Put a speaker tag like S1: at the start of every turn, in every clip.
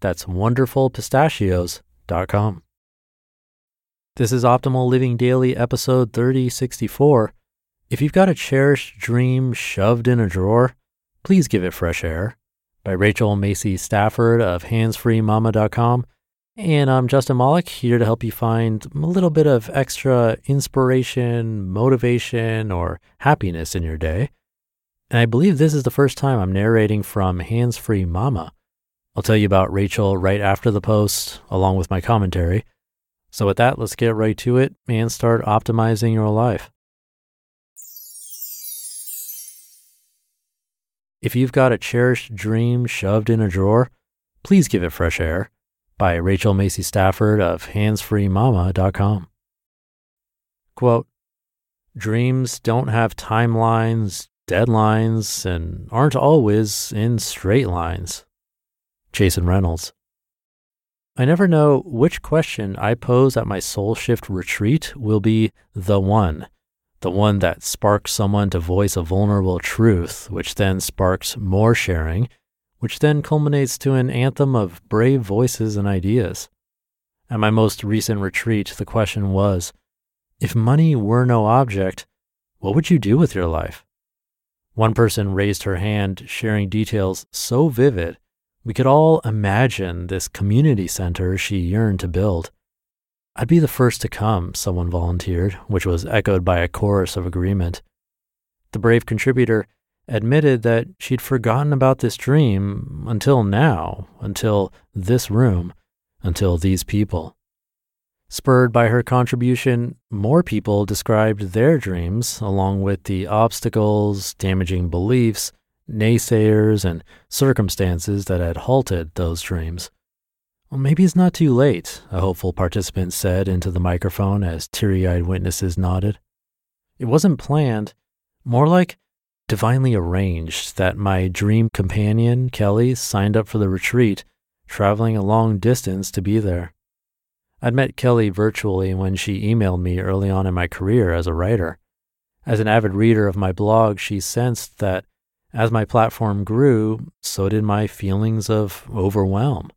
S1: That's wonderfulpistachios.com. This is Optimal Living Daily, episode 3064. If you've got a cherished dream shoved in a drawer, please give it fresh air. By Rachel Macy Stafford of handsfreemama.com. And I'm Justin Malik here to help you find a little bit of extra inspiration, motivation, or happiness in your day. And I believe this is the first time I'm narrating from Hands Free Mama. I'll tell you about Rachel right after the post, along with my commentary. So, with that, let's get right to it and start optimizing your life. If you've got a cherished dream shoved in a drawer, please give it fresh air. By Rachel Macy Stafford of handsfreemama.com. Quote Dreams don't have timelines, deadlines, and aren't always in straight lines. Jason Reynolds. I never know which question I pose at my soul shift retreat will be the one the one that sparks someone to voice a vulnerable truth, which then sparks more sharing, which then culminates to an anthem of brave voices and ideas. At my most recent retreat, the question was if money were no object, what would you do with your life? One person raised her hand, sharing details so vivid, we could all imagine this community center she yearned to build. I'd be the first to come, someone volunteered, which was echoed by a chorus of agreement. The brave contributor admitted that she'd forgotten about this dream until now, until this room, until these people. Spurred by her contribution, more people described their dreams, along with the obstacles, damaging beliefs, naysayers, and circumstances that had halted those dreams. Well, maybe it's not too late, a hopeful participant said into the microphone as teary eyed witnesses nodded. It wasn't planned, more like divinely arranged that my dream companion, Kelly, signed up for the retreat, traveling a long distance to be there. I'd met Kelly virtually when she emailed me early on in my career as a writer. As an avid reader of my blog, she sensed that as my platform grew, so did my feelings of overwhelm.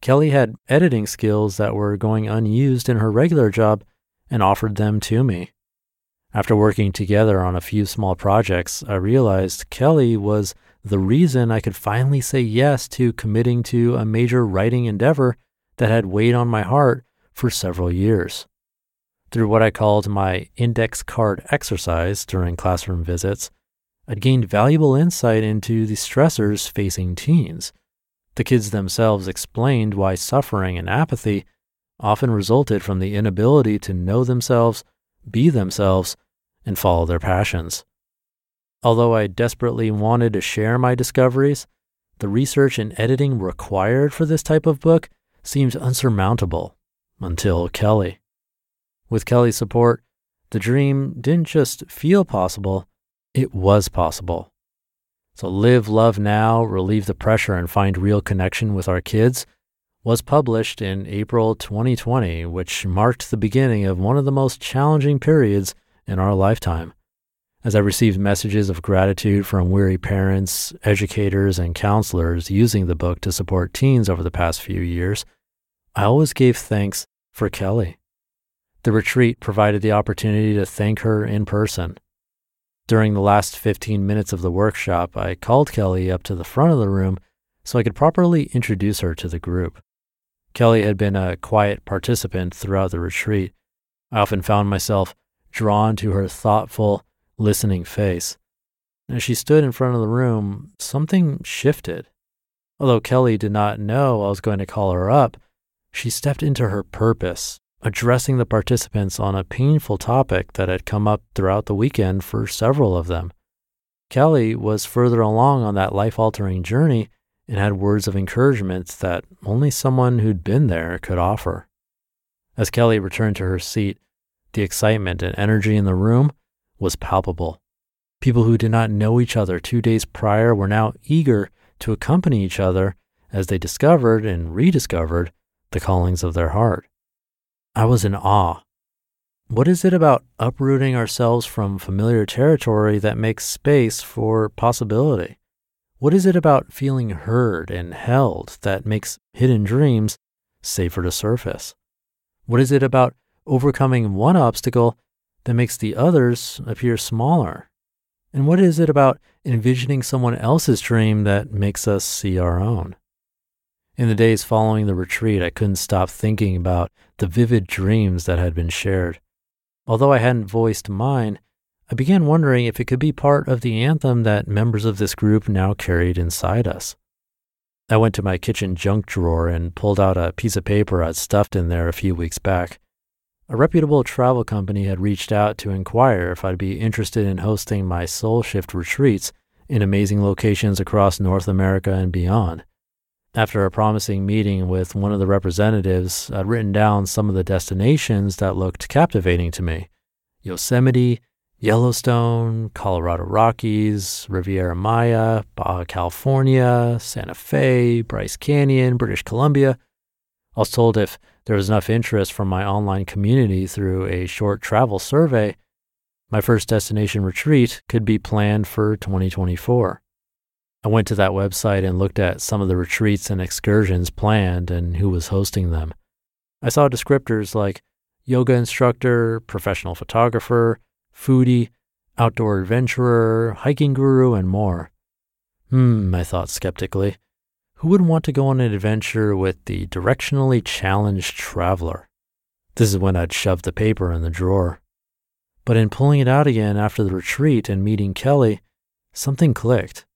S1: Kelly had editing skills that were going unused in her regular job and offered them to me. After working together on a few small projects, I realized Kelly was the reason I could finally say yes to committing to a major writing endeavor that had weighed on my heart for several years. Through what I called my index card exercise during classroom visits, I'd gained valuable insight into the stressors facing teens the kids themselves explained why suffering and apathy often resulted from the inability to know themselves, be themselves, and follow their passions. Although I desperately wanted to share my discoveries, the research and editing required for this type of book seemed unsurmountable until Kelly. With Kelly's support, the dream didn't just feel possible, it was possible. So, Live, Love Now, Relieve the Pressure, and Find Real Connection with Our Kids was published in April 2020, which marked the beginning of one of the most challenging periods in our lifetime. As I received messages of gratitude from weary parents, educators, and counselors using the book to support teens over the past few years, I always gave thanks for Kelly. The retreat provided the opportunity to thank her in person. During the last 15 minutes of the workshop, I called Kelly up to the front of the room so I could properly introduce her to the group. Kelly had been a quiet participant throughout the retreat. I often found myself drawn to her thoughtful, listening face. As she stood in front of the room, something shifted. Although Kelly did not know I was going to call her up, she stepped into her purpose, addressing the participants on a painful topic that had come up throughout the weekend for several of them. Kelly was further along on that life altering journey and had words of encouragement that only someone who'd been there could offer. As Kelly returned to her seat, the excitement and energy in the room was palpable. People who did not know each other two days prior were now eager to accompany each other as they discovered and rediscovered the callings of their heart. I was in awe. What is it about uprooting ourselves from familiar territory that makes space for possibility? What is it about feeling heard and held that makes hidden dreams safer to surface? What is it about overcoming one obstacle that makes the others appear smaller? And what is it about envisioning someone else's dream that makes us see our own? In the days following the retreat, I couldn't stop thinking about the vivid dreams that had been shared. Although I hadn't voiced mine, I began wondering if it could be part of the anthem that members of this group now carried inside us. I went to my kitchen junk drawer and pulled out a piece of paper I'd stuffed in there a few weeks back. A reputable travel company had reached out to inquire if I'd be interested in hosting my Soul Shift retreats in amazing locations across North America and beyond. After a promising meeting with one of the representatives, I'd written down some of the destinations that looked captivating to me Yosemite, Yellowstone, Colorado Rockies, Riviera Maya, Baja California, Santa Fe, Bryce Canyon, British Columbia. I was told if there was enough interest from my online community through a short travel survey, my first destination retreat could be planned for 2024. I went to that website and looked at some of the retreats and excursions planned and who was hosting them. I saw descriptors like yoga instructor, professional photographer, foodie, outdoor adventurer, hiking guru, and more. Hmm, I thought skeptically. Who would want to go on an adventure with the directionally challenged traveler? This is when I'd shoved the paper in the drawer. But in pulling it out again after the retreat and meeting Kelly, something clicked.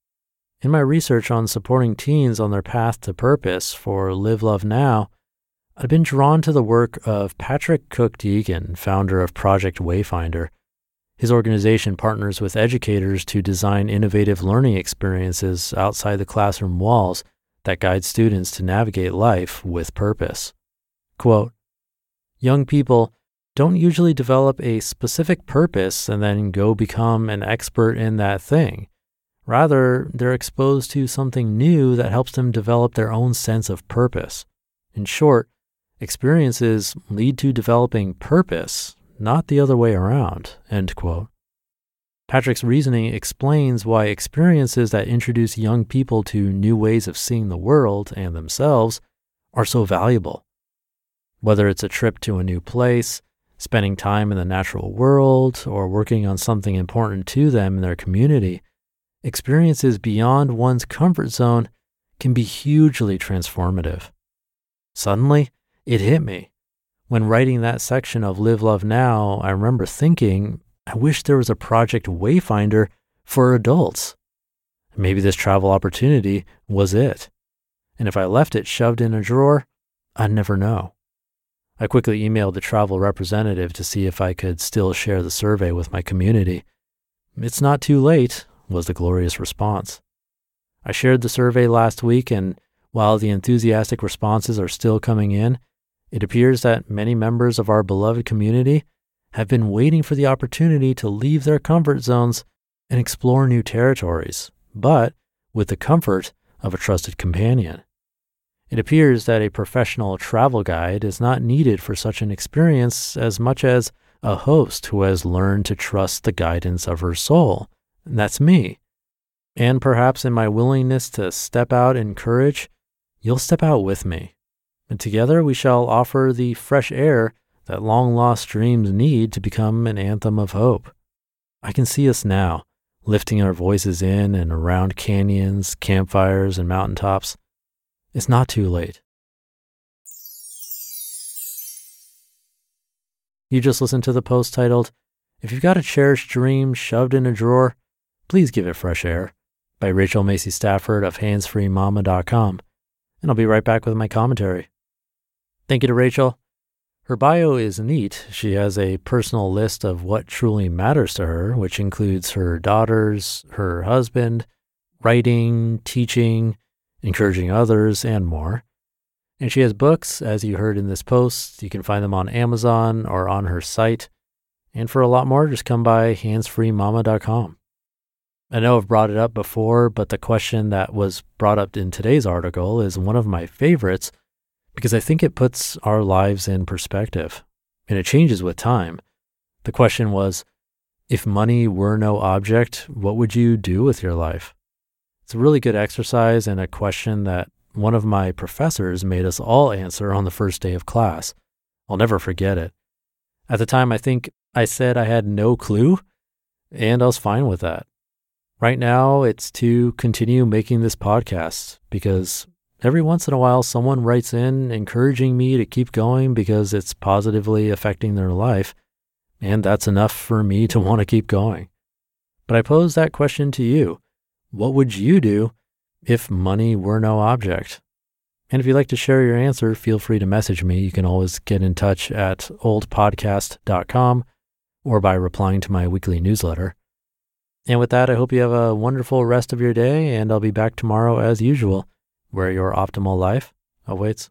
S1: In my research on supporting teens on their path to purpose for Live Love Now, I'd been drawn to the work of Patrick Cook Deegan, founder of Project Wayfinder. His organization partners with educators to design innovative learning experiences outside the classroom walls that guide students to navigate life with purpose. Quote Young people don't usually develop a specific purpose and then go become an expert in that thing. Rather, they're exposed to something new that helps them develop their own sense of purpose. In short, experiences lead to developing purpose, not the other way around. End quote. Patrick's reasoning explains why experiences that introduce young people to new ways of seeing the world and themselves are so valuable. Whether it's a trip to a new place, spending time in the natural world, or working on something important to them in their community, experiences beyond one's comfort zone can be hugely transformative. Suddenly, it hit me. When writing that section of Live Love Now, I remember thinking, I wish there was a Project Wayfinder for adults. Maybe this travel opportunity was it. And if I left it shoved in a drawer, I'd never know. I quickly emailed the travel representative to see if I could still share the survey with my community. It's not too late, was the glorious response. I shared the survey last week, and while the enthusiastic responses are still coming in, it appears that many members of our beloved community have been waiting for the opportunity to leave their comfort zones and explore new territories, but with the comfort of a trusted companion. It appears that a professional travel guide is not needed for such an experience as much as a host who has learned to trust the guidance of her soul and that's me. And perhaps in my willingness to step out in courage, you'll step out with me. And together we shall offer the fresh air that long lost dreams need to become an anthem of hope. I can see us now, lifting our voices in and around canyons, campfires, and mountaintops. It's not too late. You just listened to the post titled, If You've Got a Cherished Dream Shoved in a Drawer, Please Give It Fresh Air by Rachel Macy Stafford of handsfreemama.com. And I'll be right back with my commentary. Thank you to Rachel. Her bio is neat. She has a personal list of what truly matters to her, which includes her daughters, her husband, writing, teaching, encouraging others, and more. And she has books, as you heard in this post. You can find them on Amazon or on her site. And for a lot more, just come by handsfreemama.com. I know I've brought it up before, but the question that was brought up in today's article is one of my favorites because I think it puts our lives in perspective and it changes with time. The question was if money were no object, what would you do with your life? It's a really good exercise and a question that one of my professors made us all answer on the first day of class. I'll never forget it. At the time, I think I said I had no clue, and I was fine with that. Right now, it's to continue making this podcast because every once in a while someone writes in encouraging me to keep going because it's positively affecting their life. And that's enough for me to want to keep going. But I pose that question to you What would you do if money were no object? And if you'd like to share your answer, feel free to message me. You can always get in touch at oldpodcast.com or by replying to my weekly newsletter. And with that, I hope you have a wonderful rest of your day, and I'll be back tomorrow as usual where your optimal life awaits.